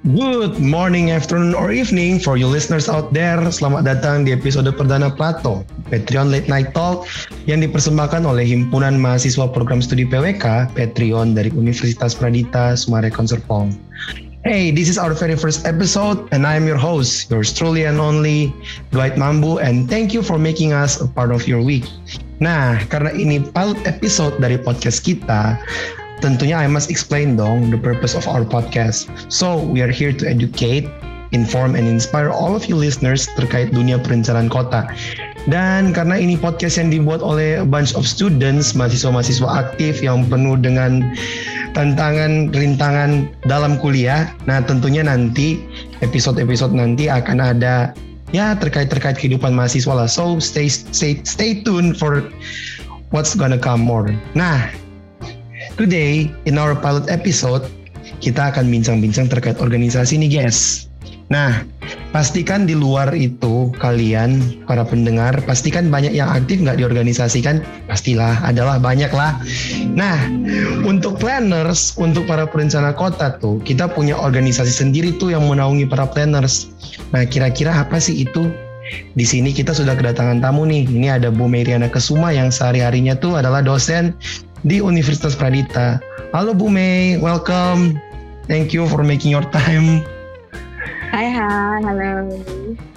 Good morning, afternoon, or evening for you listeners out there. Selamat datang di episode perdana Plato, Patreon Late Night Talk yang dipersembahkan oleh Himpunan Mahasiswa Program Studi PWK, Patreon dari Universitas Pradita Sumarekon Serpong. Hey, this is our very first episode and I am your host, yours truly and only, Dwight Mambu and thank you for making us a part of your week. Nah, karena ini pilot episode dari podcast kita, tentunya I must explain dong the purpose of our podcast. So, we are here to educate, inform, and inspire all of you listeners terkait dunia perencanaan kota. Dan karena ini podcast yang dibuat oleh a bunch of students, mahasiswa-mahasiswa aktif yang penuh dengan tantangan, rintangan dalam kuliah. Nah, tentunya nanti episode-episode nanti akan ada ya terkait-terkait kehidupan mahasiswa lah. So, stay stay stay tuned for what's gonna come more. Nah, Today, in our pilot episode, kita akan bincang-bincang terkait organisasi nih guys. Nah, pastikan di luar itu kalian, para pendengar, pastikan banyak yang aktif nggak di organisasi kan? Pastilah, adalah banyak lah. Nah, untuk planners, untuk para perencana kota tuh, kita punya organisasi sendiri tuh yang menaungi para planners. Nah, kira-kira apa sih itu? Di sini kita sudah kedatangan tamu nih. Ini ada Bu Meriana Kesuma yang sehari-harinya tuh adalah dosen di Universitas Pradita. Halo Bu Mei, welcome. Thank you for making your time. Hai hai, halo.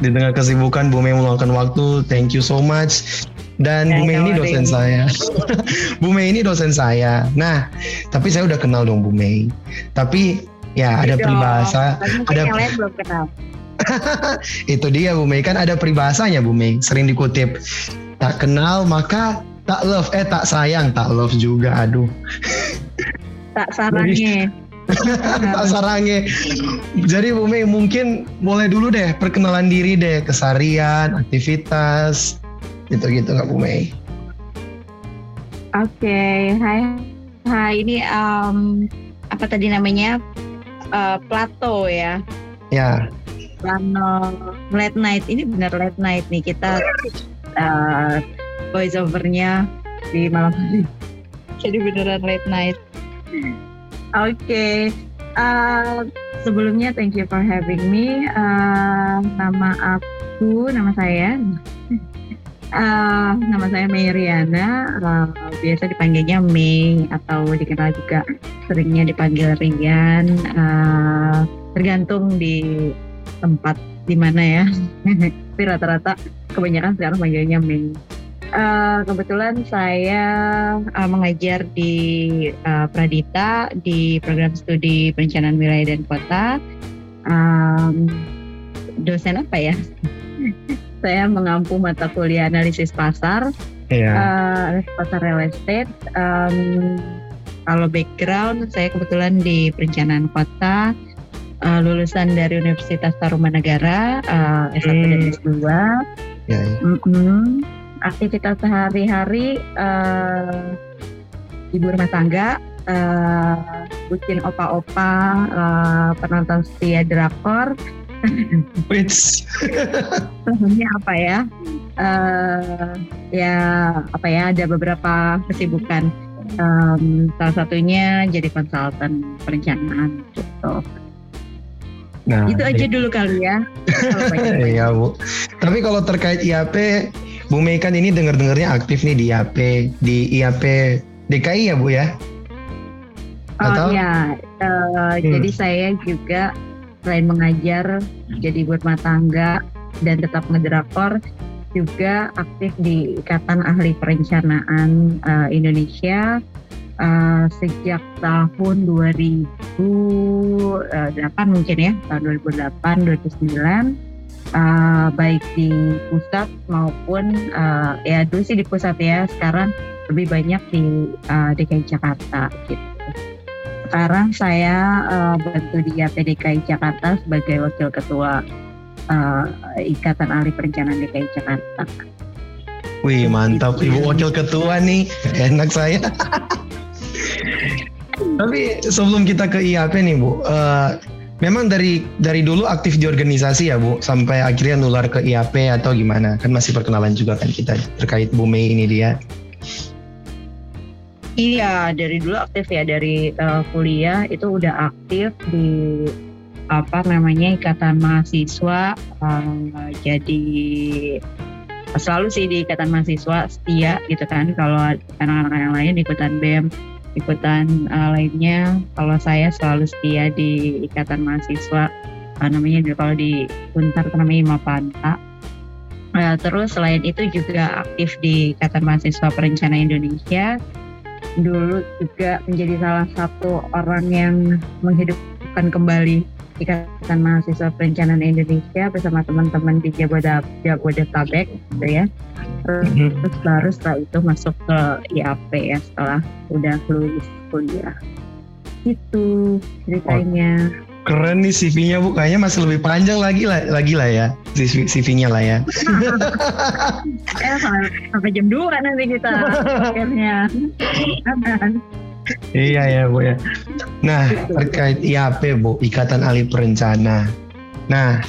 Di tengah kesibukan Bu Mei meluangkan waktu, thank you so much. Dan Bu Mei ini dosen saya. Bu Mei ini dosen saya. Nah, tapi saya udah kenal dong Bu Mei. Tapi ya ada peribahasa, ada yang lain belum kenal. itu dia Bu Mei kan ada peribahasanya Bu Mei, sering dikutip. Tak kenal maka tak love eh tak sayang tak love juga aduh. Tak sarange. Tak sarange. Jadi Bu Mei mungkin mulai dulu deh perkenalan diri deh. Kesarian aktivitas gitu-gitu nggak Bu Mei oke okay. hai hai. Ini um, apa tadi namanya? Uh, plato ya. Ya. Plano late night. Ini benar late night nih. Kita uh, voice overnya di malam hari. Jadi beneran late night. Oke, okay. uh, sebelumnya thank you for having me. Uh, nama aku, nama saya, uh, nama saya Meriana. Uh, biasa dipanggilnya Mei atau dikenal juga seringnya dipanggil Rian. Uh, tergantung di tempat di mana ya. Tapi rata-rata kebanyakan sekarang panggilnya Mei. Uh, kebetulan saya uh, mengajar di uh, Pradita di program studi perencanaan wilayah dan kota. Um, dosen apa ya? saya mengampu mata kuliah analisis pasar, yeah. uh, analisis pasar real estate. Um, kalau background saya kebetulan di perencanaan kota, uh, lulusan dari Universitas Tarumanagara, uh, S1 hmm. dan S2. Yeah, yeah. Mm -hmm aktivitas sehari-hari uh, ibu rumah tangga, uh, bucin opa-opa, uh, penonton setia drakor. Which apa ya? Uh, ya apa ya? Ada beberapa kesibukan. Um, salah satunya jadi konsultan perencanaan gitu. Nah, itu aja dulu kali ya. Iya bu. Tapi kalau terkait IAP, Bu Mei kan ini dengar-dengarnya aktif nih di IAP di IAP DKI ya Bu ya? Oh Atau? ya, uh, hmm. jadi saya juga selain mengajar jadi buat rumah tangga dan tetap ngedrakor juga aktif di Ikatan Ahli Perencanaan uh, Indonesia uh, sejak tahun 2008 mungkin ya tahun 2008 2009 uh, baik di pusat maupun uh, ya dulu sih di pusat ya sekarang lebih banyak di uh, DKI Jakarta gitu. Sekarang saya uh, bantu di APDKI Jakarta sebagai wakil ketua uh, Ikatan Ahli Perencanaan DKI Jakarta. Wih mantap ibu wakil ketua nih enak saya. Tapi sebelum kita ke IAP nih bu, uh, Memang dari dari dulu aktif di organisasi ya Bu, sampai akhirnya nular ke IAP atau gimana? Kan masih perkenalan juga kan kita terkait Bu Mei ini dia. Iya, dari dulu aktif ya dari uh, kuliah itu udah aktif di apa namanya ikatan mahasiswa uh, jadi selalu sih di ikatan mahasiswa setia gitu kan kalau anak-anak yang lain ikutan BEM ikutan uh, lainnya. Kalau saya selalu setia di ikatan mahasiswa uh, namanya kalau di Untar namanya Mapanta uh, terus selain itu juga aktif di ikatan mahasiswa perencana Indonesia. Dulu juga menjadi salah satu orang yang menghidupkan kembali Ikatan Mahasiswa Perencanaan Indonesia bersama teman-teman di Jabodetabek gitu ya. Terus, mm -hmm. terus baru setelah itu masuk ke IAP ya setelah udah lulus kuliah. Itu ceritanya. Oh keren nih CV-nya bu kayaknya masih lebih panjang lagi lah lagi lah ya CV-nya lah ya eh, sampai jam 2 nanti kita akhirnya iya ya bu ya. Nah terkait IAP bu Ikatan Ahli Perencana. Nah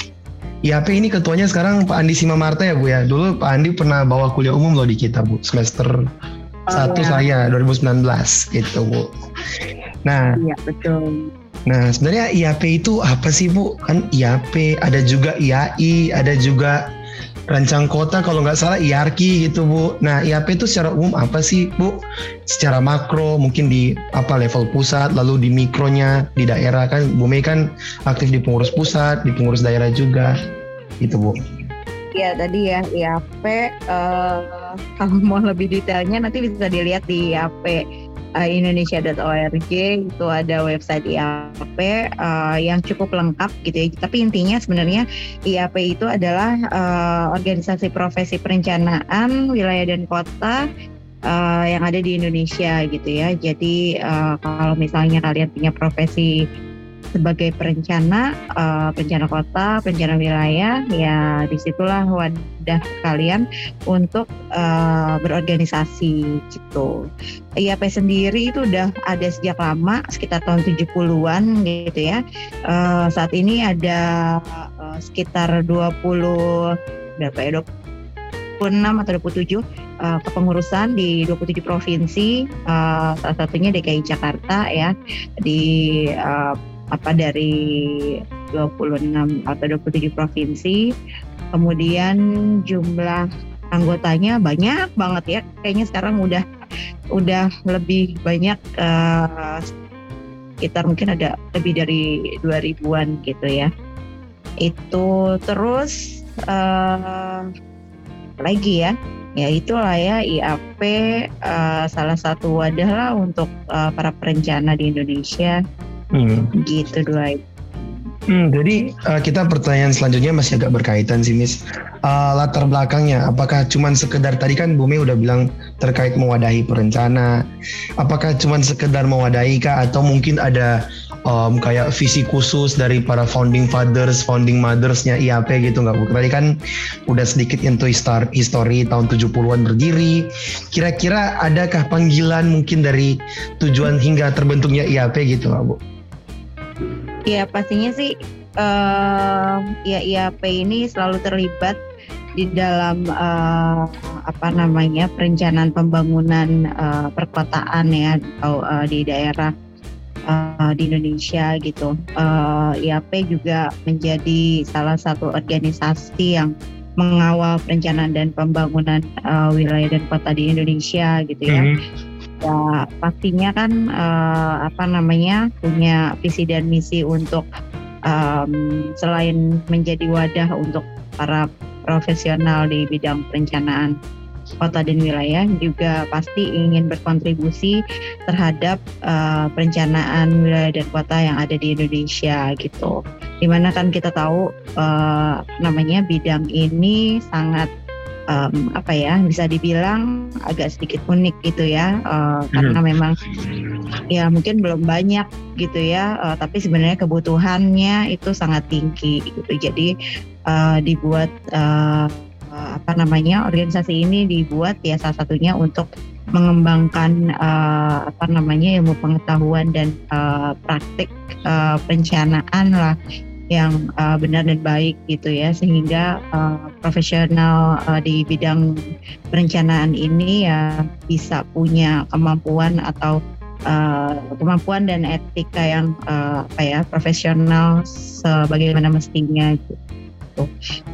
IAP ini ketuanya sekarang Pak Andi Simamarta ya bu ya. Dulu Pak Andi pernah bawa kuliah umum loh di kita bu semester oh, satu ya. saya 2019 gitu bu. Nah iya betul. Nah, sebenarnya IAP itu apa sih, Bu? Kan IAP, ada juga IAI, ada juga rancang kota kalau nggak salah IARKI gitu, Bu. Nah, IAP itu secara umum apa sih, Bu? Secara makro mungkin di apa level pusat, lalu di mikronya di daerah kan Bu Mei kan aktif di pengurus pusat, di pengurus daerah juga. Gitu, Bu. Iya, tadi ya IAP uh, eh, kalau mau lebih detailnya nanti bisa dilihat di IAP uh, indonesia.org itu ada website IAP uh, yang cukup lengkap gitu ya. Tapi intinya sebenarnya IAP itu adalah uh, organisasi profesi perencanaan wilayah dan kota uh, yang ada di Indonesia gitu ya. Jadi uh, kalau misalnya kalian punya profesi sebagai perencana, uh, perencana kota, perencana wilayah, ya di situlah wadah kalian untuk uh, berorganisasi gitu. IAP sendiri itu udah ada sejak lama, sekitar tahun 70-an gitu ya. Uh, saat ini ada uh, sekitar 20 berapa ya 26 atau 27 uh, kepengurusan di 27 provinsi, salah satunya DKI Jakarta ya di uh, apa dari 26 atau 27 provinsi. Kemudian jumlah anggotanya banyak banget ya. Kayaknya sekarang udah udah lebih banyak uh, sekitar mungkin ada lebih dari 2000-an gitu ya. Itu terus uh, lagi ya ya itulah ya IAP uh, salah satu wadah lah untuk uh, para perencana di Indonesia Hmm. Gitu dua. Hmm, jadi uh, kita pertanyaan selanjutnya masih agak berkaitan sih Miss. Uh, latar belakangnya, apakah cuma sekedar tadi kan Bumi udah bilang terkait mewadahi perencana, apakah cuma sekedar mewadahi kah atau mungkin ada um, kayak visi khusus dari para founding fathers, founding mothersnya IAP gitu nggak Bu? Tadi kan udah sedikit into history, history tahun 70-an berdiri. Kira-kira adakah panggilan mungkin dari tujuan hingga terbentuknya IAP gitu nggak Bu? Ya pastinya sih uh, ya IAP ini selalu terlibat di dalam uh, apa namanya perencanaan pembangunan uh, perkotaan ya atau uh, di daerah uh, di Indonesia gitu. Uh, IAP juga menjadi salah satu organisasi yang mengawal perencanaan dan pembangunan uh, wilayah dan kota di Indonesia gitu ya. Mm -hmm ya pastinya kan uh, apa namanya punya visi dan misi untuk um, selain menjadi wadah untuk para profesional di bidang perencanaan kota dan wilayah juga pasti ingin berkontribusi terhadap uh, perencanaan wilayah dan kota yang ada di Indonesia gitu. Di mana kan kita tahu uh, namanya bidang ini sangat um, apa ya bisa dibilang agak sedikit unik gitu ya uh, karena hmm. memang ya mungkin belum banyak gitu ya uh, tapi sebenarnya kebutuhannya itu sangat tinggi gitu jadi uh, dibuat uh, apa namanya organisasi ini dibuat ya salah satunya untuk mengembangkan uh, apa namanya ilmu pengetahuan dan uh, praktik uh, perencanaan lah yang uh, benar dan baik gitu ya sehingga uh, profesional uh, di bidang perencanaan ini ya bisa punya kemampuan atau uh, kemampuan dan etika yang uh, apa ya profesional sebagaimana mestinya gitu.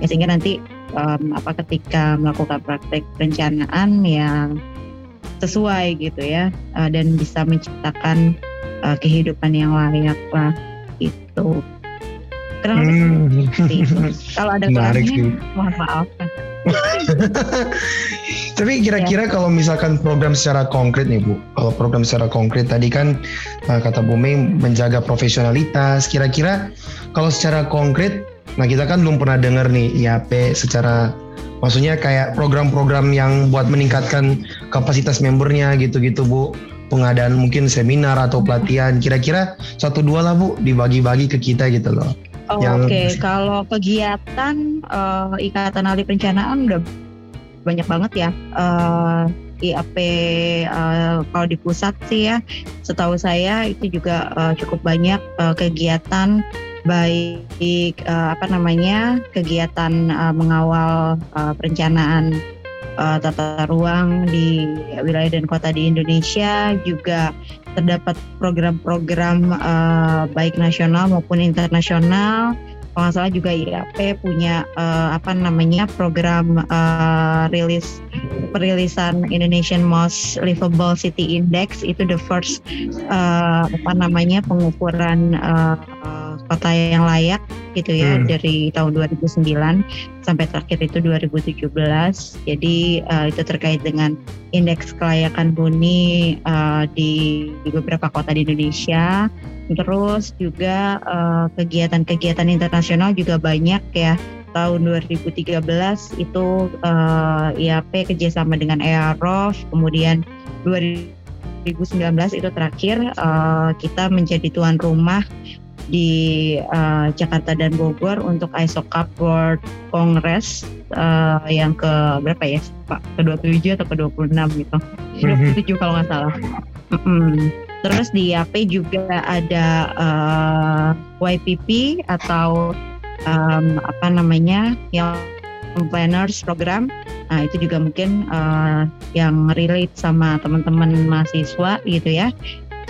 Ya, sehingga nanti um, apa ketika melakukan praktek perencanaan yang sesuai gitu ya uh, dan bisa menciptakan uh, kehidupan yang layak lah itu. Hmm. Kalau ada kurangnya, mohon maaf. Tapi kira-kira ya. kalau misalkan program secara konkret nih Bu, kalau program secara konkret tadi kan uh, kata Bu Mei menjaga profesionalitas. Kira-kira kalau secara konkret, nah kita kan belum pernah dengar nih IAP secara maksudnya kayak program-program yang buat meningkatkan kapasitas membernya gitu-gitu Bu pengadaan mungkin seminar atau pelatihan kira-kira satu dua lah Bu dibagi-bagi ke kita gitu loh Oh, Oke, okay. kalau kegiatan uh, Ikatan Ahli Perencanaan udah banyak banget ya. Uh, IAP uh, kalau di pusat sih ya, setahu saya itu juga uh, cukup banyak uh, kegiatan baik uh, apa namanya kegiatan uh, mengawal uh, perencanaan uh, tata ruang di wilayah dan kota di Indonesia juga terdapat program-program uh, baik nasional maupun internasional. Kalau nggak salah juga IAP punya uh, apa namanya program uh, rilis perilisan Indonesian Most Livable City Index itu the first uh, apa namanya pengukuran uh, kota yang layak gitu ya hmm. dari tahun 2009 sampai terakhir itu 2017. Jadi uh, itu terkait dengan indeks kelayakan huni uh, di, di beberapa kota di Indonesia. Terus juga uh, kegiatan-kegiatan internasional juga banyak ya. Tahun 2013 itu uh, IAP kerjasama dengan EAROF, kemudian 2019 itu terakhir uh, kita menjadi tuan rumah di uh, Jakarta dan Bogor untuk ISO Cup World Congress uh, yang ke berapa ya Pak? Ke 27 atau ke 26 gitu. Mm-hmm. 27 kalau nggak salah. Mm-hmm. Terus di AP juga ada uh, eh, YPP atau um, apa namanya yang planners program. Nah itu juga mungkin uh, yang relate sama teman-teman mahasiswa gitu ya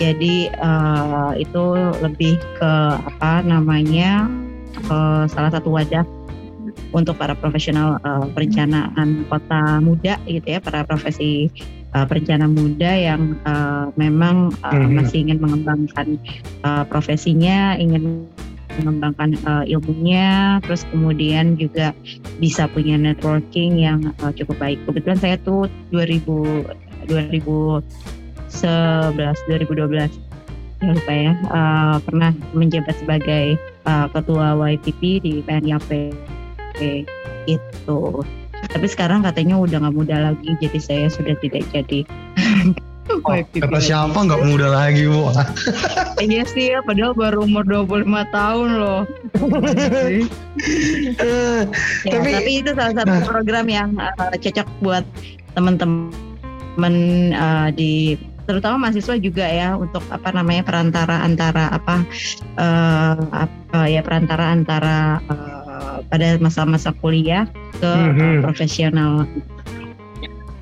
jadi uh, itu lebih ke apa namanya uh, salah satu wadah untuk para profesional uh, perencanaan kota muda gitu ya para profesi uh, perencana muda yang uh, memang uh, masih ingin mengembangkan uh, profesinya ingin mengembangkan uh, ilmunya terus kemudian juga bisa punya networking yang uh, cukup baik. Kebetulan saya tuh 2000 2000 11 2012 ya lupa ya uh, pernah menjabat sebagai uh, ketua YPP di PNIAP itu tapi sekarang katanya udah nggak muda lagi jadi saya sudah tidak jadi Oh, kata siapa nggak muda lagi bu? iya sih ya, padahal baru umur 25 tahun loh. ya, tapi, tapi itu salah satu nah. program yang uh, cocok buat teman-teman uh, di terutama mahasiswa juga ya untuk apa namanya perantara antara apa uh, apa ya perantara antara uh, pada masa-masa kuliah ke mm-hmm. uh, profesional.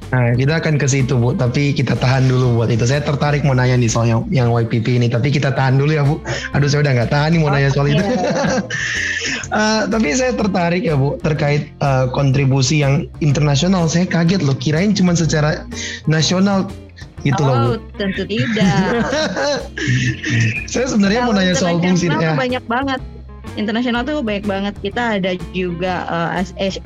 Nah, kita akan ke situ, Bu. Tapi kita tahan dulu buat itu. Saya tertarik mau nanya nih soal yang, yang YPP ini. Tapi kita tahan dulu ya, Bu. Aduh, saya udah nggak tahan nih mau oh, nanya soal itu. uh, tapi saya tertarik ya, Bu, terkait uh, kontribusi yang internasional. Saya kaget loh. Kirain cuma secara nasional Gitu oh, loh. tentu tidak. Saya sebenarnya mau nanya soal fungsi ya. Banyak banget. Internasional tuh banyak banget. Kita ada juga uh,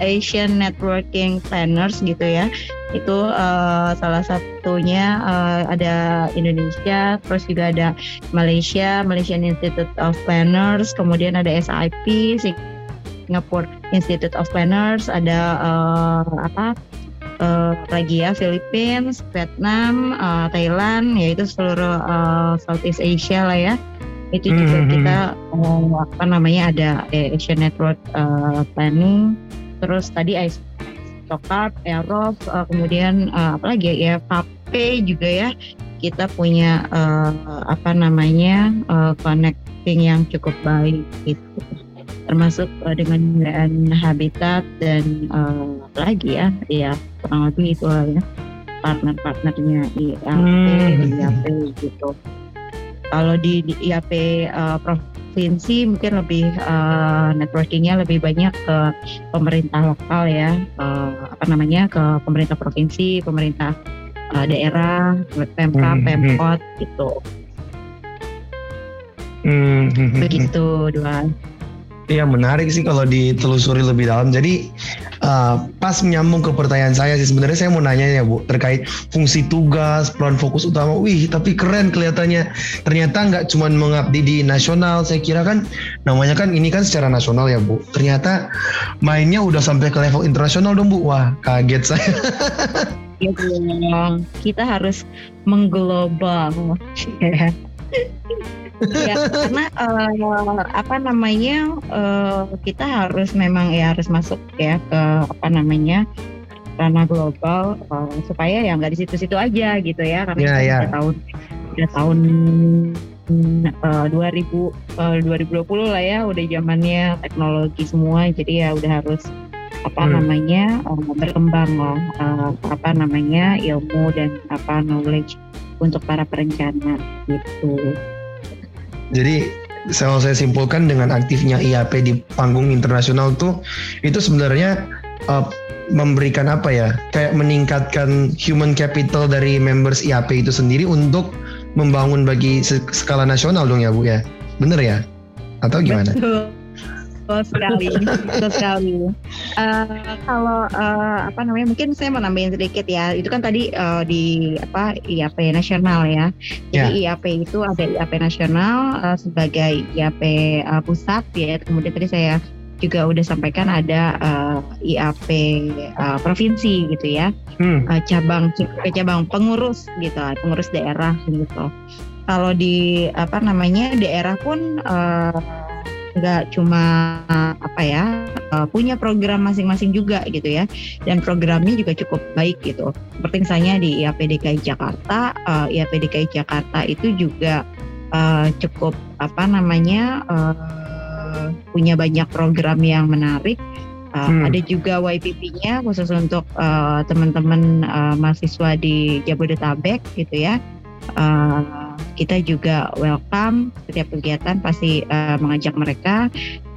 Asian Networking Planners gitu ya. Itu uh, salah satunya uh, ada Indonesia, terus juga ada Malaysia, Malaysian Institute of Planners, kemudian ada SIP, Singapore Institute of Planners, ada uh, apa uh, lagi ya Philippines, Vietnam, uh, Thailand, yaitu seluruh uh, Southeast Asia lah ya. Itu juga mm -hmm. kita uh, apa namanya ada Asian Network uh, Planning, terus tadi Stokart, Aerof, uh, kemudian uh, apa lagi ya KP juga ya. Kita punya uh, apa namanya uh, connecting yang cukup baik gitu termasuk uh, dengan penggunaan habitat dan uh, lagi ya ya kurang lebih itu ya partner-partnernya IAP, Hmm. IAP gitu. Kalau di, di IAP uh, provinsi mungkin lebih uh, networkingnya lebih banyak ke pemerintah lokal ya, uh, apa namanya ke pemerintah provinsi, pemerintah uh, daerah, pemprov, Hmm, pemkot gitu. Hmm, hmm, Begitu dua. Iya menarik sih kalau ditelusuri lebih dalam. Jadi uh, pas menyambung ke pertanyaan saya sih sebenarnya saya mau nanya ya Bu terkait fungsi tugas, peran fokus utama. Wih tapi keren kelihatannya. Ternyata nggak cuma mengabdi di nasional. Saya kira kan namanya kan ini kan secara nasional ya Bu. Ternyata mainnya udah sampai ke level internasional dong Bu. Wah kaget saya. Ya dong, kita harus mengglobal. ya karena eh, apa namanya eh, kita harus memang ya harus masuk ya ke apa namanya ranah global eh, supaya ya nggak di situ-situ aja gitu ya karena Ya, kita ya. udah tahun udah tahun eh, 2000 eh, 2020 lah ya udah zamannya teknologi semua jadi ya udah harus apa Hmm. namanya eh, berkembang loh eh, apa namanya ilmu dan apa knowledge untuk para perencana gitu. Jadi kalau saya simpulkan dengan aktifnya IAP di panggung internasional tuh itu sebenarnya uh, memberikan apa ya kayak meningkatkan human capital dari members IAP itu sendiri untuk membangun bagi skala nasional dong ya Bu ya bener ya atau gimana? Betul. Betul sekali, betul sekali. Eh, kalau eh, apa namanya, mungkin saya mau nambahin sedikit ya. Itu kan tadi eh, di apa IAP nasional ya. Jadi IAP itu ada IAP nasional eh, sebagai IAP eh, pusat ya. Kemudian tadi saya juga udah sampaikan ada eh, IAP eh, provinsi gitu ya. Hmm. eh, cabang cabang pengurus gitu pengurus daerah gitu kalau di apa namanya daerah pun eh, nggak cuma apa ya eh, punya program masing-masing juga gitu ya dan programnya juga cukup baik gitu seperti misalnya di IAP DKI Jakarta IAP DKI Jakarta itu juga eh, cukup apa namanya punya banyak program yang menarik Uh, Hmm. Ada juga YPP-nya khusus untuk uh, teman-teman uh, mahasiswa di Jabodetabek gitu ya. Uh, kita juga welcome setiap kegiatan pasti uh, mengajak mereka.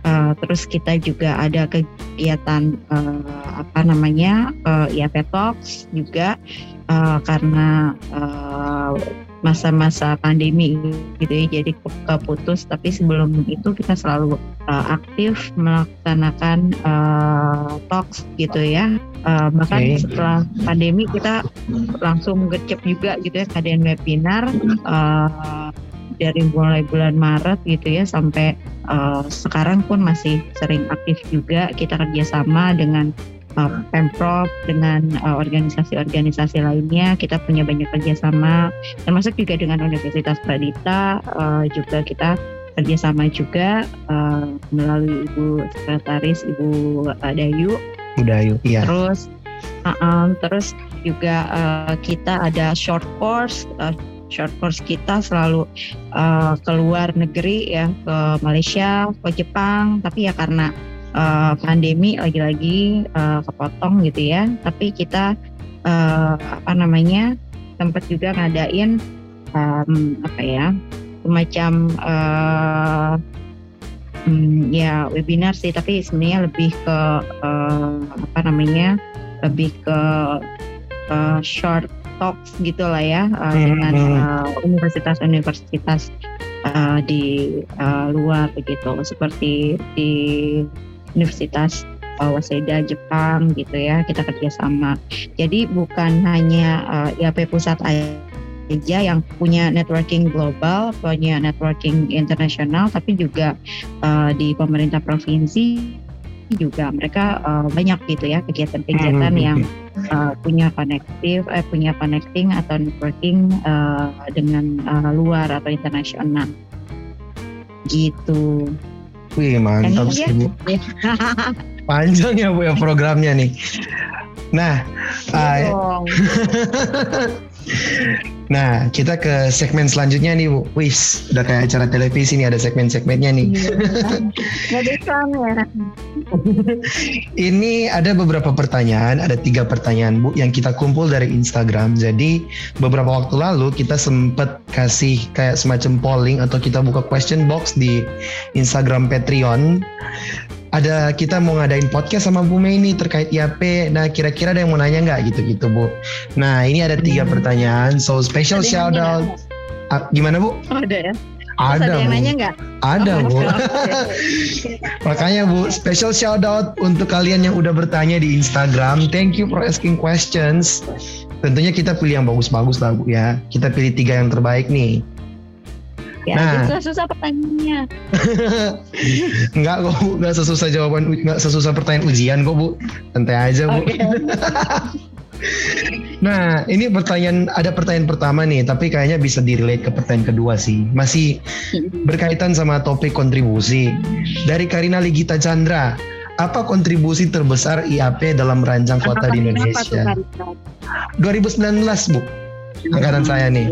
Uh, terus kita juga ada kegiatan uh, apa namanya uh, IAP Talks juga uh, karena uh, masa-masa pandemi gitu ya jadi ke- keputus. Tapi sebelum itu kita selalu uh, aktif melaksanakan uh, talks gitu ya. Uh, bahkan Oke. setelah pandemi kita langsung gercep juga gitu ya ngadain webinar uh, dari mulai bulan Maret gitu ya sampai uh, sekarang pun masih sering aktif juga. Kita kerjasama dengan uh, pemprov dengan uh, organisasi-organisasi lainnya. Kita punya banyak kerjasama termasuk juga dengan Universitas Pradita uh, juga kita kerjasama juga uh, melalui Ibu Sekretaris Ibu uh, Dayu. Budayu iya. terus uh, um, terus juga uh, kita ada short course uh, short course kita selalu uh, keluar negeri ya ke Malaysia ke Jepang. Tapi ya karena uh, pandemi lagi-lagi uh, kepotong gitu ya. Tapi kita uh, apa namanya sempat juga ngadain um, apa ya semacam uh, hmm, ya webinar sih. Tapi sebenarnya lebih ke eh, apa namanya lebih ke eh, short talks gitu lah ya eh, Hmm, dengan hmm. universitas-universitas eh, di eh, luar begitu. Seperti di Universitas Waseda Jepang gitu ya kita kerjasama jadi bukan hanya eh, IAP pusat aja yang punya networking global, punya networking internasional, tapi juga uh, di pemerintah provinsi juga mereka uh, banyak gitu ya kegiatan-kegiatan Hmm, yang uh, punya konektif, eh, punya connecting atau networking uh, dengan uh, luar atau internasional. Gitu. Wih mantap Kan sih ya? Bu. Panjang ya Bu ya programnya nih. Nah, Iya ah, dong. Nah, kita ke segmen selanjutnya nih, Bu. Wis, udah kayak acara televisi nih ada segmen-segmennya nih. Bisa ya. Ini ada beberapa pertanyaan, ada tiga pertanyaan Bu yang kita kumpul dari Instagram. Jadi beberapa waktu lalu kita sempat kasih kayak semacam polling atau kita buka question box di Instagram Patreon. Ada kita mau ngadain podcast sama Bu Mei ini terkait IAP. Nah kira-kira ada yang mau nanya nggak gitu-gitu Bu? Nah ini ada tiga Hmm. pertanyaan. So special Ada shout out. Ah, gimana Bu? Oh, ada ya? Ada, ada yang Bu. nanya nggak? Ada Oh, Bu. Makanya Bu, special shout out untuk kalian yang udah bertanya di Instagram. Thank you for asking questions. Tentunya kita pilih yang bagus-bagus lah Bu ya. Kita pilih tiga yang terbaik nih. Ya, Nah. susah-susah pertanyaannya. Enggak kok Bu, enggak sesusah jawaban, enggak sesusah pertanyaan ujian kok Bu. Santai aja Bu. Oke. Nah, ini pertanyaan ada pertanyaan pertama nih, tapi kayaknya bisa direlate ke pertanyaan kedua sih. Masih berkaitan sama topik kontribusi. Dari Karina Ligita Chandra, apa kontribusi terbesar IAP dalam merancang kota di Indonesia? Karina? 2019, Bu. Angkatan saya nih.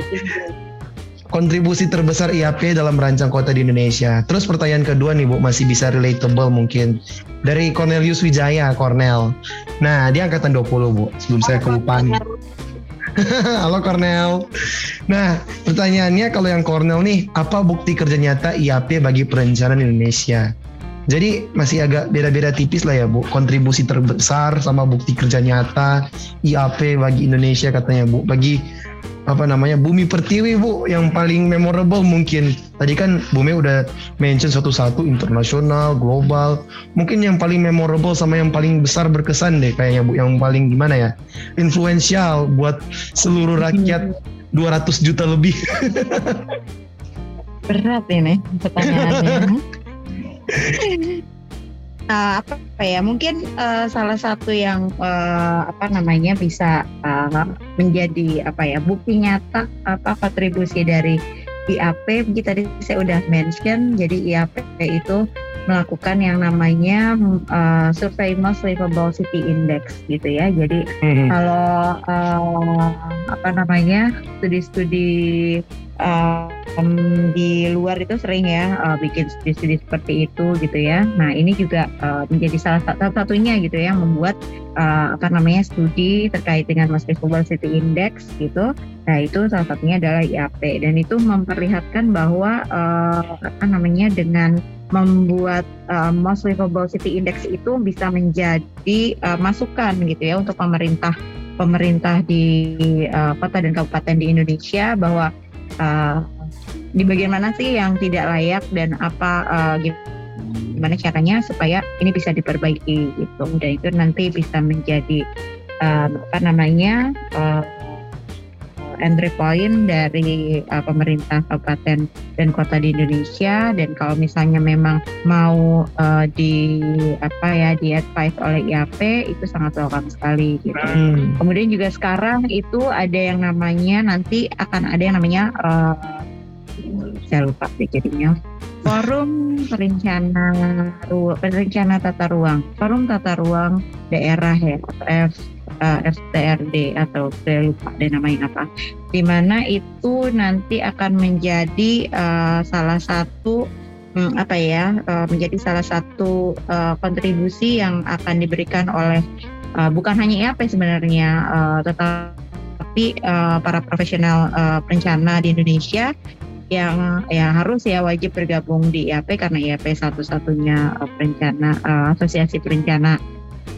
Kontribusi terbesar IAP dalam merancang kota di Indonesia. Terus pertanyaan kedua nih Bu, masih bisa relatable mungkin. Dari Cornelius Wijaya, Cornel. Nah, dia angkatan 20 Bu, sebelum saya kelupaan. Halo Cornel. Nah, pertanyaannya kalau yang Cornel nih, apa bukti kerja nyata IAP bagi perencanaan Indonesia? Jadi masih agak beda-beda tipis lah ya Bu, kontribusi terbesar sama bukti kerja nyata IAP bagi Indonesia katanya Bu, bagi apa namanya bumi pertiwi Bu yang paling memorable mungkin. Tadi kan Bumi udah mention satu-satu internasional, global. Mungkin yang paling memorable sama yang paling besar berkesan deh kayaknya Bu, yang paling gimana ya? influensial buat seluruh rakyat 200 juta lebih. Berat ini pertanyaannya. Eh, apa ya mungkin eh, salah satu yang eh, apa namanya bisa eh, menjadi apa ya bukti nyata apa kontribusi dari IAP Mungkin tadi saya udah mention jadi IAP itu melakukan yang namanya eh, Survey Most Livable City Index gitu ya. Jadi kalau eh, apa namanya studi-studi em, di luar itu sering ya eh, bikin studi-studi seperti itu gitu ya. Nah ini juga eh, menjadi salah satu satunya gitu ya membuat eh, apa namanya studi terkait dengan Livable City Index gitu. Nah itu salah satunya adalah IAP dan itu memperlihatkan bahwa eh, apa namanya dengan membuat uh, Most Livable City Index itu bisa menjadi uh, masukan gitu ya untuk pemerintah pemerintah di uh, kota dan kabupaten di Indonesia bahwa uh, di bagian mana sih yang tidak layak dan apa uh, gimana caranya supaya ini bisa diperbaiki gitu. Dan itu nanti bisa menjadi uh, apa namanya uh, entry point dari uh, pemerintah kabupaten dan kota di Indonesia dan kalau misalnya memang mau uh, di apa ya di advice oleh IAP itu sangat welcome sekali gitu. Hmm. Kemudian juga sekarang itu ada yang namanya nanti akan ada yang namanya uh, saya lupa deh jadinya Forum Perencana Ru- Perencana Tata Ruang, Forum Tata Ruang Daerah ya, uh, FTRD atau saya lupa deh namanya apa. Di mana itu nanti akan menjadi uh, salah satu hmm, apa ya, uh, menjadi salah satu uh, kontribusi yang akan diberikan oleh uh, bukan hanya IAP sebenarnya, uh, tetapi uh, para profesional uh, perencana di Indonesia yang ya harus ya wajib bergabung di IAP karena IAP satu-satunya uh, perencana uh, asosiasi perencana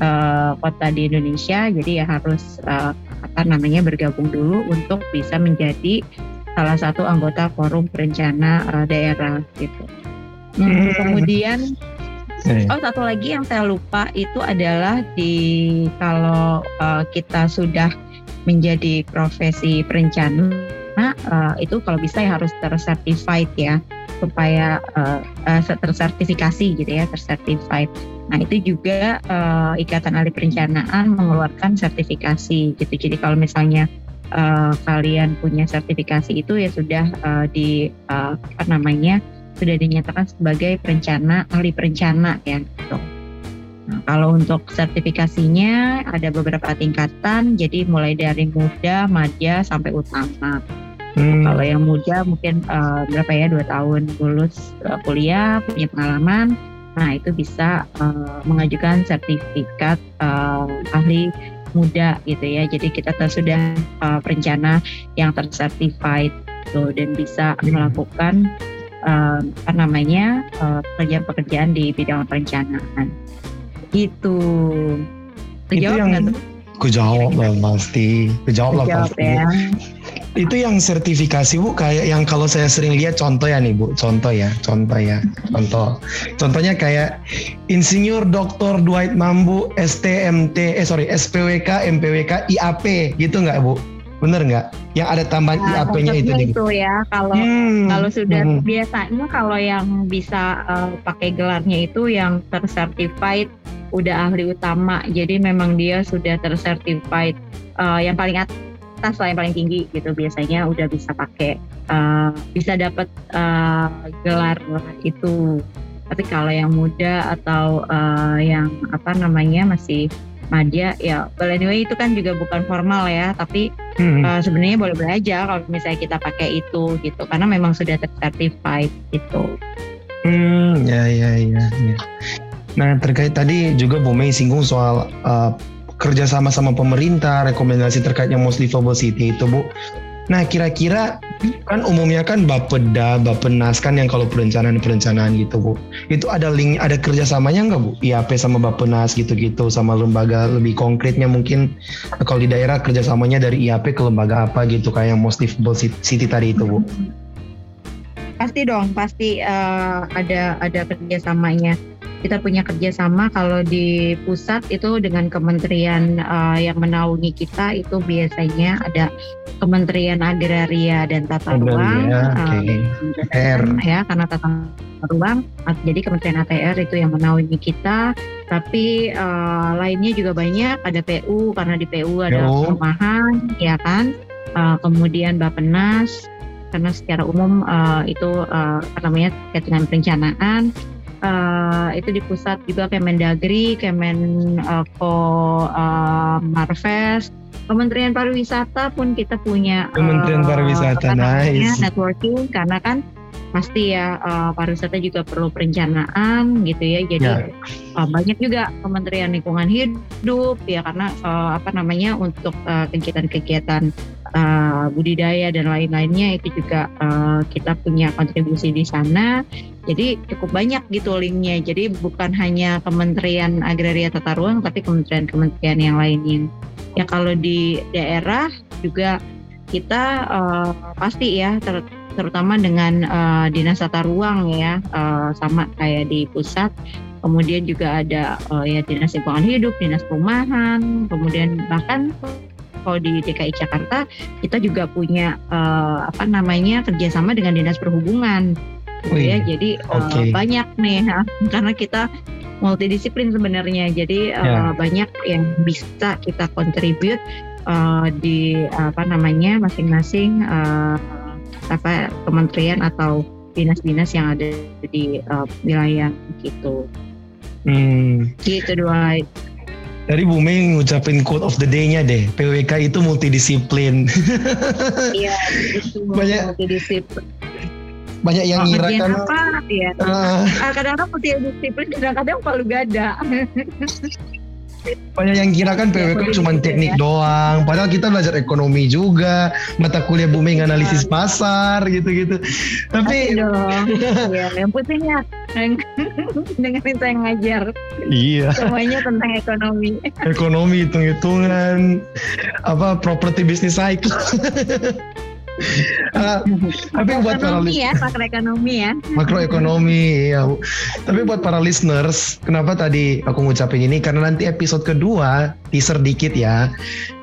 uh, kota di Indonesia jadi ya harus uh, apa namanya bergabung dulu untuk bisa menjadi salah satu anggota forum perencana uh, daerah gitu. Hmm, Hmm. kemudian Eh, Oh satu lagi yang saya lupa itu adalah di kalau uh, kita sudah menjadi profesi perencana uh, itu kalau bisa ya harus tersertified ya supaya uh, uh, tersertifikasi gitu ya tersertified. Nah itu juga uh, Ikatan Ahli Perencanaan mengeluarkan sertifikasi gitu. Jadi kalau misalnya uh, kalian punya sertifikasi itu ya sudah uh, di uh, apa namanya sudah dinyatakan sebagai perencana ahli perencana ya gitu. Nah, kalau untuk sertifikasinya ada beberapa tingkatan, jadi mulai dari muda, madya sampai utama. Hmm. Kalau yang muda mungkin uh, berapa ya dua tahun lulus uh, kuliah punya pengalaman, nah itu bisa uh, mengajukan sertifikat uh, ahli muda gitu ya. Jadi kita sudah uh, perencana yang tersertified gitu dan bisa hmm. melakukan uh, apa namanya pekerjaan-pekerjaan di bidang perencanaan. Gitu. Itu yang Ku jawab lah pasti. Ku jawab lah pasti. Ya. Itu yang sertifikasi Bu kayak yang kalau saya sering lihat contoh ya nih Bu, contoh ya, contoh ya, contoh. Contohnya kayak Insinyur Dr. Dwight Mambu STMT, eh sorry SPWK, MPWK, IAP gitu nggak Bu? Bener nggak? Yang ada tambahan nah, IAP-nya itu itu ya. Kalau hmm. kalau sudah hmm. biasanya kalau yang bisa uh, pakai gelarnya itu yang tersertified udah ahli utama jadi memang dia sudah tersertified uh, yang paling atas lah yang paling tinggi gitu. Biasanya udah bisa pakai uh, bisa dapat uh, gelar itu. Tapi kalau yang muda atau uh, yang apa namanya masih madya ya well anyway itu kan juga bukan formal ya. Tapi hmm. uh, sebenarnya boleh boleh aja kalau misalnya kita pakai itu gitu. Karena memang sudah tercertified gitu. Hmm ya ya ya, ya. Nah terkait tadi juga Bu Mei singgung soal uh, kerjasama sama pemerintah, rekomendasi terkait yang most livable city itu Bu. Nah kira-kira kan umumnya kan Bapeda, Bapenas kan yang kalau perencanaan-perencanaan gitu Bu. Itu ada link, ada kerjasamanya nggak Bu? IAP sama Bapenas gitu-gitu sama lembaga lebih konkretnya mungkin kalau di daerah kerjasamanya dari IAP ke lembaga apa gitu kayak yang most livable city tadi itu Bu. Pasti dong, pasti uh, ada ada kerjasamanya kita punya kerjasama kalau di pusat itu dengan kementerian uh, yang menaungi kita itu biasanya ada Kementerian Agraria dan Tata Ruang, okay. uh, ya karena tata ruang, jadi Kementerian ATR itu yang menaungi kita. Tapi uh, lainnya juga banyak, ada PU karena di PU ada perumahan, ya kan. Uh, kemudian Bapenas karena secara umum uh, itu uh, namanya terkait dengan perencanaan uh, itu di pusat juga Kemendagri, Kemenko uh, uh, Marves, Kementerian Pariwisata pun kita punya Kementerian uh, Pariwisata nice. networking karena kan pasti ya uh, pariwisata juga perlu perencanaan gitu ya jadi yeah. Ya. uh, banyak juga Kementerian Lingkungan Hidup ya karena uh, apa namanya untuk kegiatan-kegiatan uh, budidaya dan lain-lainnya itu juga uh, kita punya kontribusi di sana. Jadi cukup banyak gitu linknya. Jadi bukan hanya Kementerian Agraria Tata Ruang tapi kementerian-kementerian yang lainnya. Ya kalau di daerah juga kita uh, pasti ya ter terutama dengan uh, dinas tata ruang ya uh, sama kayak di pusat. Kemudian juga ada uh, ya dinas lingkungan hidup dinas perumahan kemudian bahkan kalau di DKI Jakarta kita juga punya uh, apa namanya kerjasama dengan dinas perhubungan gitu ya jadi okay. uh, banyak nih ya, karena kita multidisiplin sebenarnya jadi yeah. uh, banyak yang bisa kita kontribut uh, di apa namanya masing-masing uh, apa kementerian atau dinas-dinas yang ada di uh, wilayah gitu. Hmm. Gitu dua. Dari Bu Mei ngucapin quote of the day-nya deh. PWK itu multidisiplin. Iya, itu banyak multidisiplin. Banyak yang oh, ngira kan. Apa, ya. Uh, kadang-kadang multidisiplin, kadang-kadang palu gada. banyak yang kira kan PWK cuma teknik ya. doang. Padahal kita belajar ekonomi juga mata kuliah booming analisis ya. pasar gitu-gitu. Tapi ya, yang pentingnya dengerin saya ngajar. Iya. Semuanya tentang ekonomi. Ekonomi hitung-hitungan apa property business cycle uh, tapi buat para ya, makroekonomi ya. Makroekonomi ya. Tapi buat para listeners, kenapa tadi aku ngucapin ini? Karena nanti episode kedua teaser dikit ya.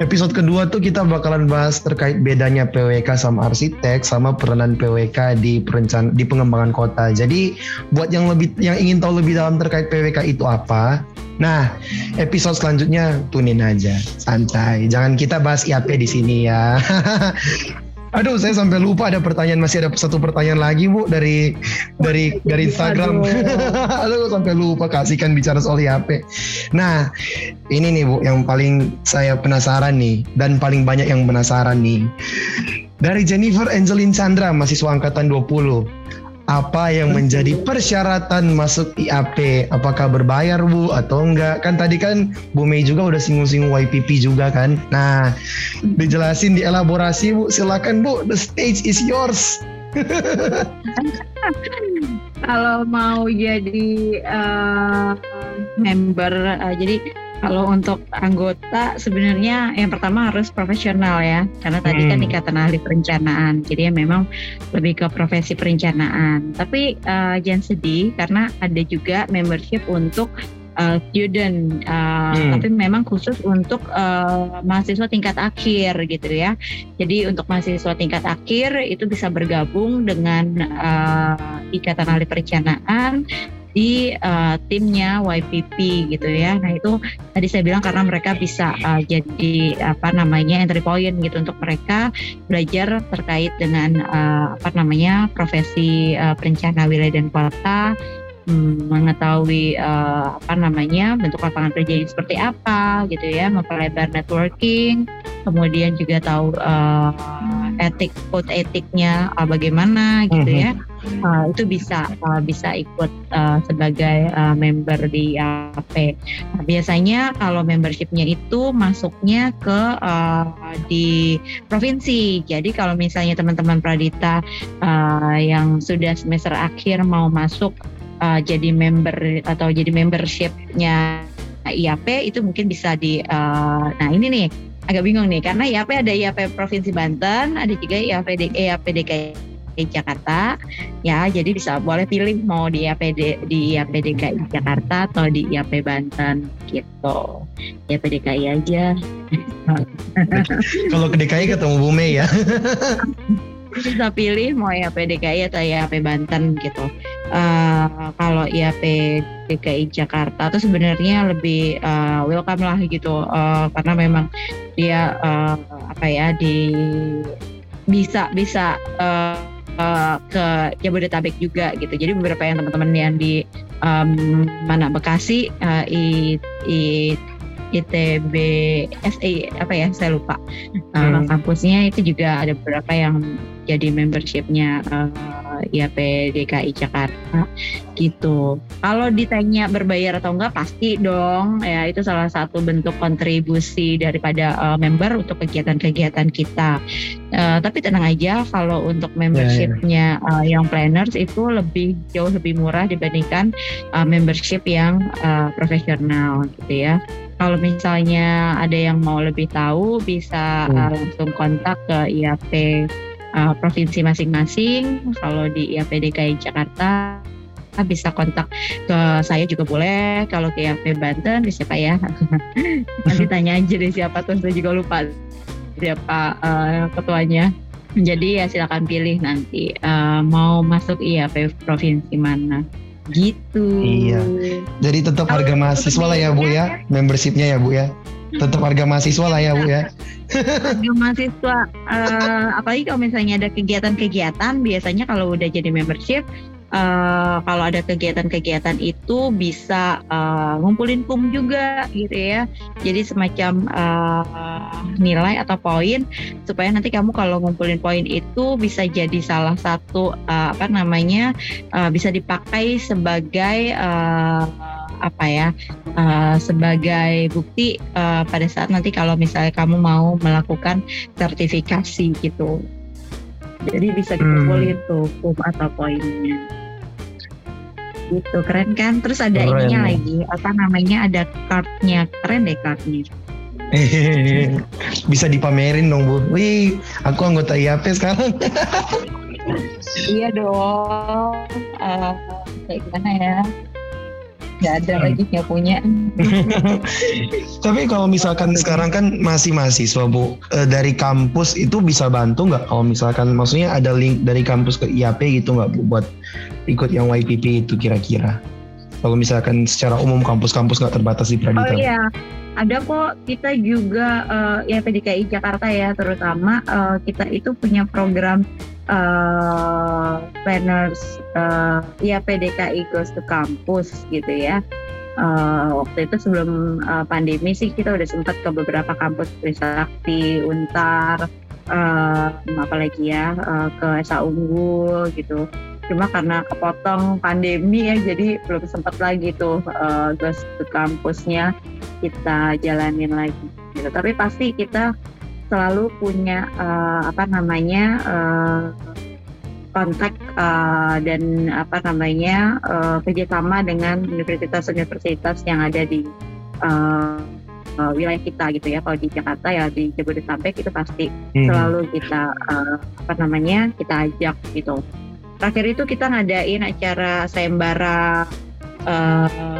Episode kedua tuh kita bakalan bahas terkait bedanya PWK sama arsitek sama peranan PWK di perencan di pengembangan kota. Jadi buat yang lebih yang ingin tahu lebih dalam terkait PWK itu apa, Nah, episode selanjutnya tunin aja, santai. Jangan kita bahas IAP di sini ya. Aduh, saya sampai lupa ada pertanyaan masih ada satu pertanyaan lagi bu dari dari dari Instagram. Aduh, sampai lupa kasihkan bicara soal HP. Nah, ini nih bu yang paling saya penasaran nih dan paling banyak yang penasaran nih. Dari Jennifer Angelin Chandra, mahasiswa angkatan 20. Apa yang menjadi persyaratan masuk IAP? Apakah berbayar Bu atau enggak? Kan tadi kan Bu Mei juga udah singgung-singgung YPP juga kan. Nah, dijelasin dielaborasi Bu. Silakan Bu, the stage is yours. Kalau mau jadi uh, member, uh, jadi kalau untuk anggota sebenarnya yang pertama harus profesional ya, karena tadi kan hmm. ikatan ahli perencanaan, jadi ya memang lebih ke profesi perencanaan. Tapi uh, jangan sedih karena ada juga membership untuk uh, student, uh, hmm. tapi memang khusus untuk uh, mahasiswa tingkat akhir gitu ya. Jadi untuk mahasiswa tingkat akhir itu bisa bergabung dengan uh, ikatan ahli perencanaan di uh, timnya YPP gitu ya. Nah itu tadi saya bilang karena mereka bisa uh, jadi apa namanya entry point gitu untuk mereka belajar terkait dengan uh, apa namanya profesi uh, perencana wilayah dan kota hmm, mengetahui uh, apa namanya bentuk lapangan kerja yang seperti apa gitu ya memperlebar networking kemudian juga tahu uh, etik code etiknya uh, bagaimana gitu mm -hmm. ya uh, itu bisa uh, bisa ikut uh, sebagai uh, member di AP. Nah, biasanya kalau membershipnya itu masuknya ke uh, di provinsi. Jadi kalau misalnya teman-teman Pradita uh, yang sudah semester akhir mau masuk uh, jadi member atau jadi membershipnya IAP itu mungkin bisa di uh, nah ini nih agak bingung nih karena IAP ada IAP Provinsi Banten, ada juga IAP IAP DKI Jakarta ya jadi bisa boleh pilih mau di IAPD di IAP DKI Jakarta atau di IAP Banten gitu IAP DKI aja kalau ke DKI ketemu Bu Mei ya bisa pilih mau IAP DKI atau IAP Banten gitu uh, kalau IAP DKI Jakarta itu sebenarnya lebih uh, welcome lah gitu. Uh, karena memang dia uh, apa ya di bisa bisa uh, uh, ke Jabodetabek juga gitu. Jadi beberapa yang teman-teman yang di um, mana Bekasi, uh, i, i, ITB SE apa ya saya lupa. Uh, kampusnya itu juga ada beberapa yang jadi membershipnya uh, IAP DKI Jakarta gitu. Kalau ditanya berbayar atau enggak pasti dong ya itu salah satu bentuk kontribusi daripada uh, member untuk kegiatan-kegiatan kita. Uh, tapi tenang aja kalau untuk ya, ya. membershipnya uh, yang planners itu lebih jauh lebih murah dibandingkan uh, membership yang uh, profesional gitu ya. Kalau misalnya ada yang mau lebih tahu bisa uh, langsung kontak ke IAP uh, provinsi masing-masing. Kalau di IAP DKI Jakarta bisa kontak ke saya juga boleh. Kalau ke IAP Banten siapa ya? Nanti tanya aja deh siapa tuh saya juga lupa siapa uh, ketuanya. Jadi ya silakan pilih nanti uh, mau masuk IAP provinsi mana gitu. Iya. Jadi tetap harga mahasiswa lah ya Bu ya, membershipnya ya Bu ya. Tetap harga mahasiswa lah ya Bu ya. Harga mahasiswa, uh, apalagi kalau misalnya ada kegiatan-kegiatan, biasanya kalau udah jadi membership uh, kalau ada kegiatan-kegiatan itu bisa uh, ngumpulin pum juga gitu ya. Jadi semacam uh, nilai atau poin supaya nanti kamu kalau ngumpulin poin itu bisa jadi salah satu uh, apa namanya uh, bisa dipakai sebagai uh, apa ya uh, sebagai bukti uh, pada saat nanti kalau misalnya kamu mau melakukan sertifikasi gitu. Jadi bisa dikumpulin hmm. tuh pum atau poinnya. Gitu keren kan? Terus ada keren. ininya lagi apa namanya ada cardnya. Keren deh cardnya. Bisa dipamerin dong bu. Wih aku anggota IAP sekarang. Iya dong. Uh, kayak gimana ya nggak ada hmm. lagi yang punya. Tapi kalau misalkan sekarang kan masih mahasiswa bu, e, dari kampus itu bisa bantu nggak? Kalau misalkan maksudnya ada link dari kampus ke IAP gitu nggak bu buat ikut yang YPP itu kira-kira? Kalau misalkan secara umum kampus-kampus nggak terbatas di Pradita. Oh iya, ada kok kita juga uh, ya PDKI Jakarta ya terutama uh, kita itu punya program uh, planners uh, ya PDKI Goes to Campus gitu ya. Uh, waktu itu sebelum uh, pandemi sih kita udah sempat ke beberapa kampus Trisakti, Untar, uh, apalagi ya uh, ke SA Unggul gitu cuma karena kepotong pandemi ya jadi belum sempat lagi tuh uh, ke kampusnya kita jalanin lagi gitu tapi pasti kita selalu punya uh, apa namanya uh, kontak uh, dan apa namanya uh, kerjasama dengan universitas-universitas yang ada di uh, uh, wilayah kita gitu ya. Kalau di Jakarta ya di Jabodetabek itu pasti hmm. selalu kita uh, apa namanya kita ajak gitu. Terakhir itu kita ngadain acara sayembara uh,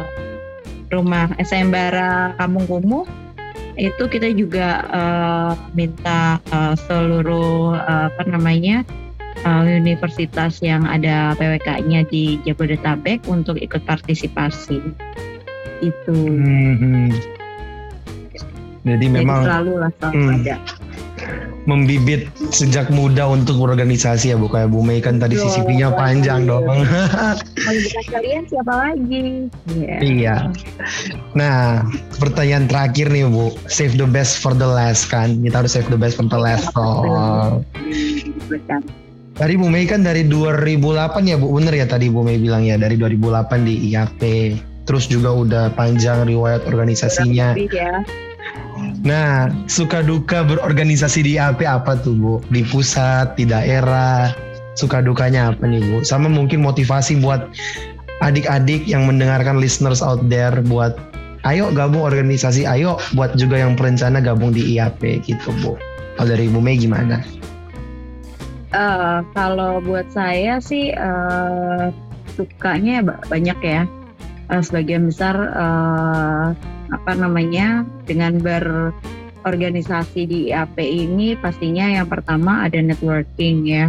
rumah eh, sayembara Kampung Kumuh itu kita juga uh, minta uh, seluruh uh, apa namanya uh, universitas yang ada PWK-nya di Jabodetabek untuk ikut partisipasi. Itu. Hmm, Jadi, Jadi memang selalu lah selalu hmm. ada membibit sejak muda untuk organisasi ya Bu kayak Bu Mei kan tadi CCP-nya panjang dong. Kalau bukan kalian siapa lagi? Yeah. Iya. Nah, pertanyaan terakhir nih Bu, save the best for the last kan. Kita harus save the best for the last. Oh. Tadi Bu Mei kan dari 2008 ya Bu, bener ya tadi Bu Mei bilang ya dari 2008 di IAP. Terus juga udah panjang riwayat organisasinya. Ya. Nah, suka duka berorganisasi di IAP apa tuh Bu? Di pusat, di daerah, suka dukanya apa nih Bu? Sama mungkin motivasi buat adik-adik yang mendengarkan listeners out there buat ayo gabung organisasi, ayo buat juga yang perencana gabung di IAP gitu Bu. Kalau dari Bu Mei gimana? Uh, kalau buat saya sih uh, sukanya banyak ya. Uh, sebagian besar uh, apa namanya dengan berorganisasi di IAP ini pastinya yang pertama ada networking ya.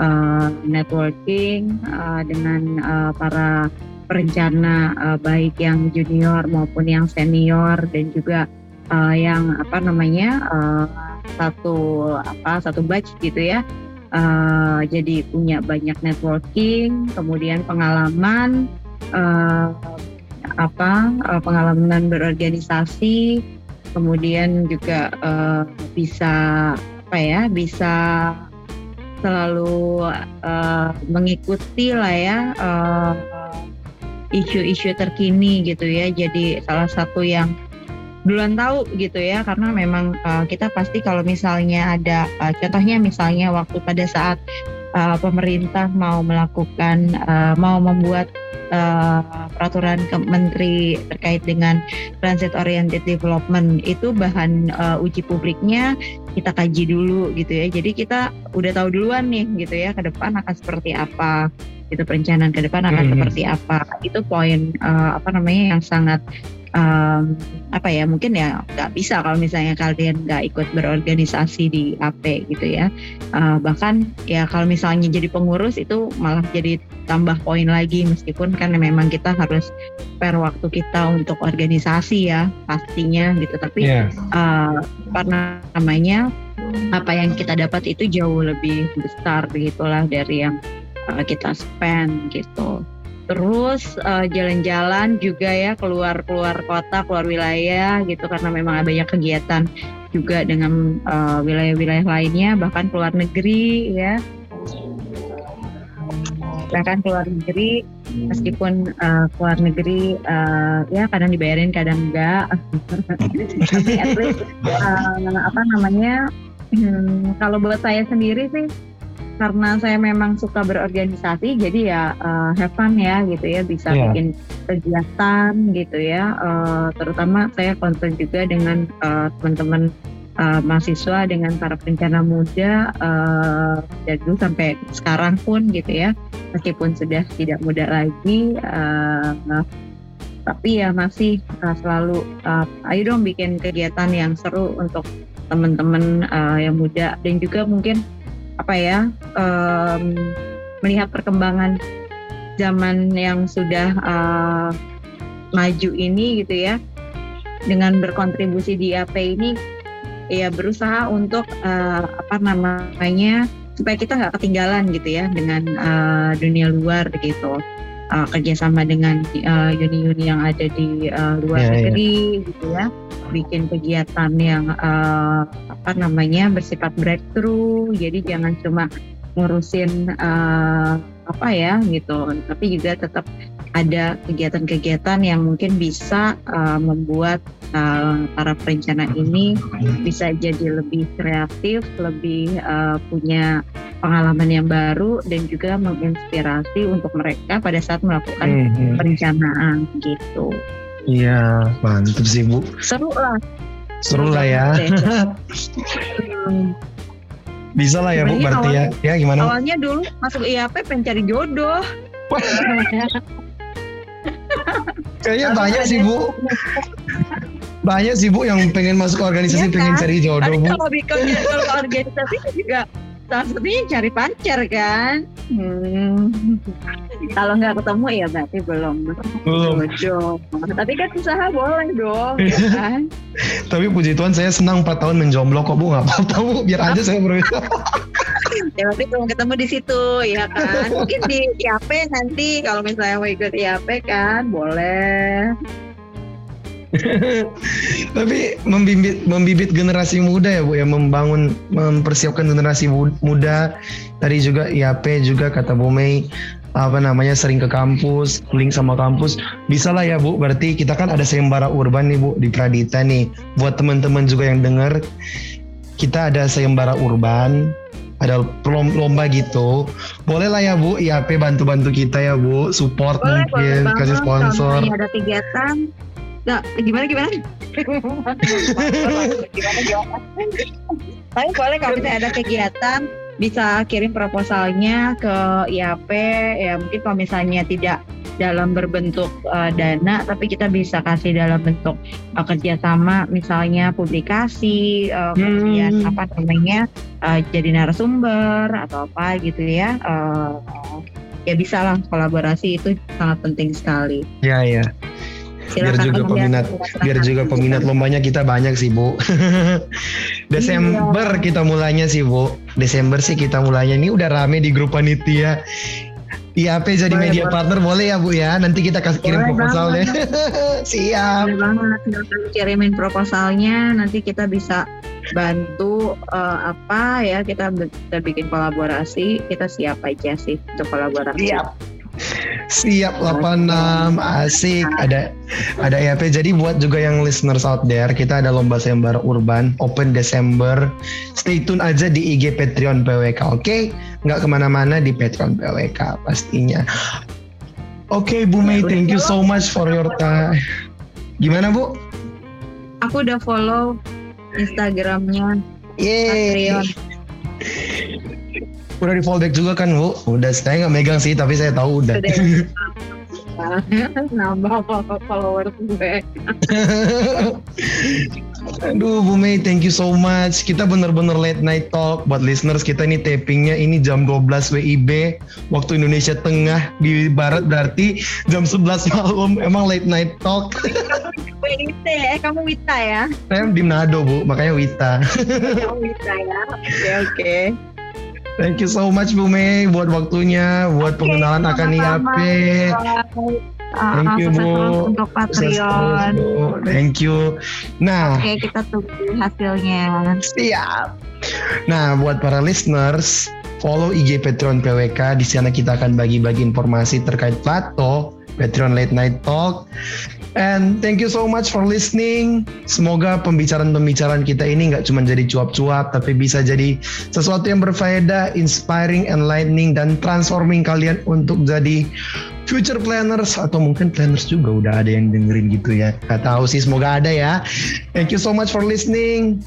Uh, networking uh, dengan uh, para perencana uh, baik yang junior maupun yang senior dan juga uh, yang apa namanya uh, satu apa satu batch gitu ya uh, jadi punya banyak networking, kemudian pengalaman uh, apa uh, pengalaman berorganisasi, kemudian juga uh, bisa apa ya bisa selalu uh, mengikuti lah ya isu-isu uh, terkini gitu ya. Jadi salah satu yang duluan tahu gitu ya karena memang uh, kita pasti kalau misalnya ada uh, contohnya misalnya waktu pada saat uh, pemerintah mau melakukan uh, mau membuat uh, peraturan ke menteri terkait dengan transit oriented development. Itu bahan uh, uji publiknya kita kaji dulu gitu ya. Jadi kita udah tahu duluan nih gitu ya ke depan akan seperti apa. Itu perencanaan ke depan akan -hmm. seperti apa. Itu poin uh, apa namanya yang sangat um, apa ya mungkin ya nggak bisa kalau misalnya kalian nggak ikut berorganisasi di AP gitu ya uh, bahkan ya kalau misalnya jadi pengurus itu malah jadi tambah poin lagi meskipun kan memang kita harus per waktu kita untuk organisasi ya pastinya gitu tapi yeah. Iya. uh, karena namanya apa yang kita dapat itu jauh lebih besar gitulah dari yang uh, kita spend gitu terus eh, jalan-jalan juga ya keluar keluar kota keluar wilayah gitu karena memang ada banyak kegiatan juga dengan eh, wilayah-wilayah lainnya bahkan keluar negeri ya. Bahkan keluar negeri meskipun uh, keluar negeri uh, ya kadang dibayarin kadang enggak. Tapi at least uh, apa namanya hmm, kalau buat saya sendiri sih karena saya memang suka berorganisasi jadi ya uh, have fun ya gitu ya. Bisa yeah. bikin kegiatan gitu ya. Uh, terutama saya concern juga dengan uh, teman-teman uh, mahasiswa dengan para perencana muda uh, dulu sampai sekarang pun gitu ya. Meskipun sudah tidak muda lagi uh, tapi ya masih uh, selalu uh, ayo dong bikin kegiatan yang seru untuk teman-teman uh, yang muda. Dan juga mungkin apa ya um, melihat perkembangan zaman yang sudah uh, maju ini gitu ya dengan berkontribusi di AP ini ya berusaha untuk uh, apa namanya supaya kita nggak ketinggalan gitu ya dengan uh, dunia luar gitu uh, kerjasama dengan uh, uni-uni yang ada di uh, luar Ya, ya. negeri gitu ya. Bikin kegiatan yang uh, apa namanya bersifat breakthrough. Jadi jangan cuma ngurusin uh, apa ya gitu. Tapi juga tetap ada kegiatan-kegiatan yang mungkin bisa uh, membuat uh, para perencana ini bisa jadi lebih kreatif, lebih uh, punya pengalaman yang baru dan juga menginspirasi untuk mereka pada saat melakukan Hmm, perencanaan gitu. Iya, mantep sih Bu. Seru lah. Seru lah ya. Bisa lah ya Bu berarti ya. Ya gimana? Awalnya dulu masuk IAP pengen cari jodoh. Kayaknya banyak sih Bu. Banyak sih Bu yang pengen masuk organisasi Iya pengen kan? cari jodoh Tapi Bu. kalau bikin kalau organisasi juga salah satunya cari pacar kan. Hmm. Kalau nggak ketemu ya berarti belum Belum. jodoh. Tapi kan usaha boleh dong, ya kan? Tapi puji Tuhan saya senang 4 tahun menjomblo kok Bu. Gak apa-apa Bu. Biar aja saya bro. ya berarti belum ketemu di situ, ya kan? Mungkin di IAP nanti kalau misalnya mau ikut IAP kan boleh. Tapi membibit membibit generasi muda ya Bu ya membangun mempersiapkan generasi mu- muda. Tadi juga IAP juga kata Bu Mei apa namanya sering ke kampus, link sama kampus. Bisa lah ya Bu, berarti kita kan ada sayembara urban nih Bu di Pradita nih. Buat teman-teman juga yang dengar, kita ada sayembara urban, ada lom- lomba gitu. Boleh lah ya Bu, IAP bantu-bantu kita ya Bu, support Boleh, mungkin, boleh kasih sponsor. Kalau ada kegiatan, nggak gimana gimana? gimana gimana? Tapi boleh kalau misalnya ada kegiatan bisa kirim proposalnya ke IAP ya mungkin kalau misalnya tidak dalam berbentuk uh, dana tapi kita bisa kasih dalam bentuk uh, kerjasama misalnya publikasi uh, kemudian Hmm. apa namanya uh, jadi narasumber atau apa gitu ya uh, ya bisa lah kolaborasi itu sangat penting sekali Ya ya. Biar Silakan juga kemudian peminat, silakan. biar juga peminat lombanya kita banyak sih Bu. Desember Iya. kita mulainya sih Bu. Desember sih kita mulainya. Ini udah rame di grup panitia. IAP jadi Boleh, media boleh. partner boleh ya Bu ya. Nanti kita kasih kirim Boleh proposalnya. Siap. Boleh banget silakan kirimin proposalnya nanti kita bisa bantu eh, apa ya kita bisa bikin kolaborasi kita siap aja sih untuk kolaborasi Siap. Siap 86 asik. Ada ada IAP jadi buat juga yang listeners out there kita ada lomba sayembara urban open Desember. Stay tune aja di IG Patreon PWK oke? Nggak ke mana-mana di Patreon PWK pastinya. Oke Bu Mei thank you so much for your time. Gimana Bu? Aku udah follow Instagramnya Yeay. Patreon udah di fallback juga kan Bu? Udah saya nggak megang sih tapi saya tahu udah. Sudah. nambah follower gue Aduh Bu Mei thank you so much. Kita bener-bener late night talk. Buat listeners kita ini tapingnya ini jam 12 WIB Waktu Indonesia Tengah Di Barat. Berarti jam 11 malam Emang late night talk. WIT eh kamu Wita ya? Saya di Manado Bu makanya Wita. Kamu Wita ya. Oke oke Thank you so much Bu Mei Buat waktunya Buat Oke, pengenalan akan. IAP Ah, Thank ah, you, sukses Bu. untuk Patreon Bu. Thank you Nah oke kita tunggu hasilnya Siap. Nah, buat para listeners, follow IG Patreon PWK. Di sana kita akan bagi-bagi informasi terkait Plato, Patreon Late Night Talk. And thank you so much for listening. Semoga pembicaraan-pembicaraan kita ini nggak cuma jadi cuap-cuap, tapi bisa jadi sesuatu yang berfaedah, inspiring, enlightening, dan transforming kalian untuk jadi future planners atau mungkin planners juga udah ada yang dengerin gitu ya. Gak tahu sih, semoga ada ya. Thank you so much for listening.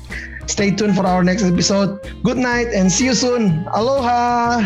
Stay tuned for our next episode. Good night and see you soon. Aloha.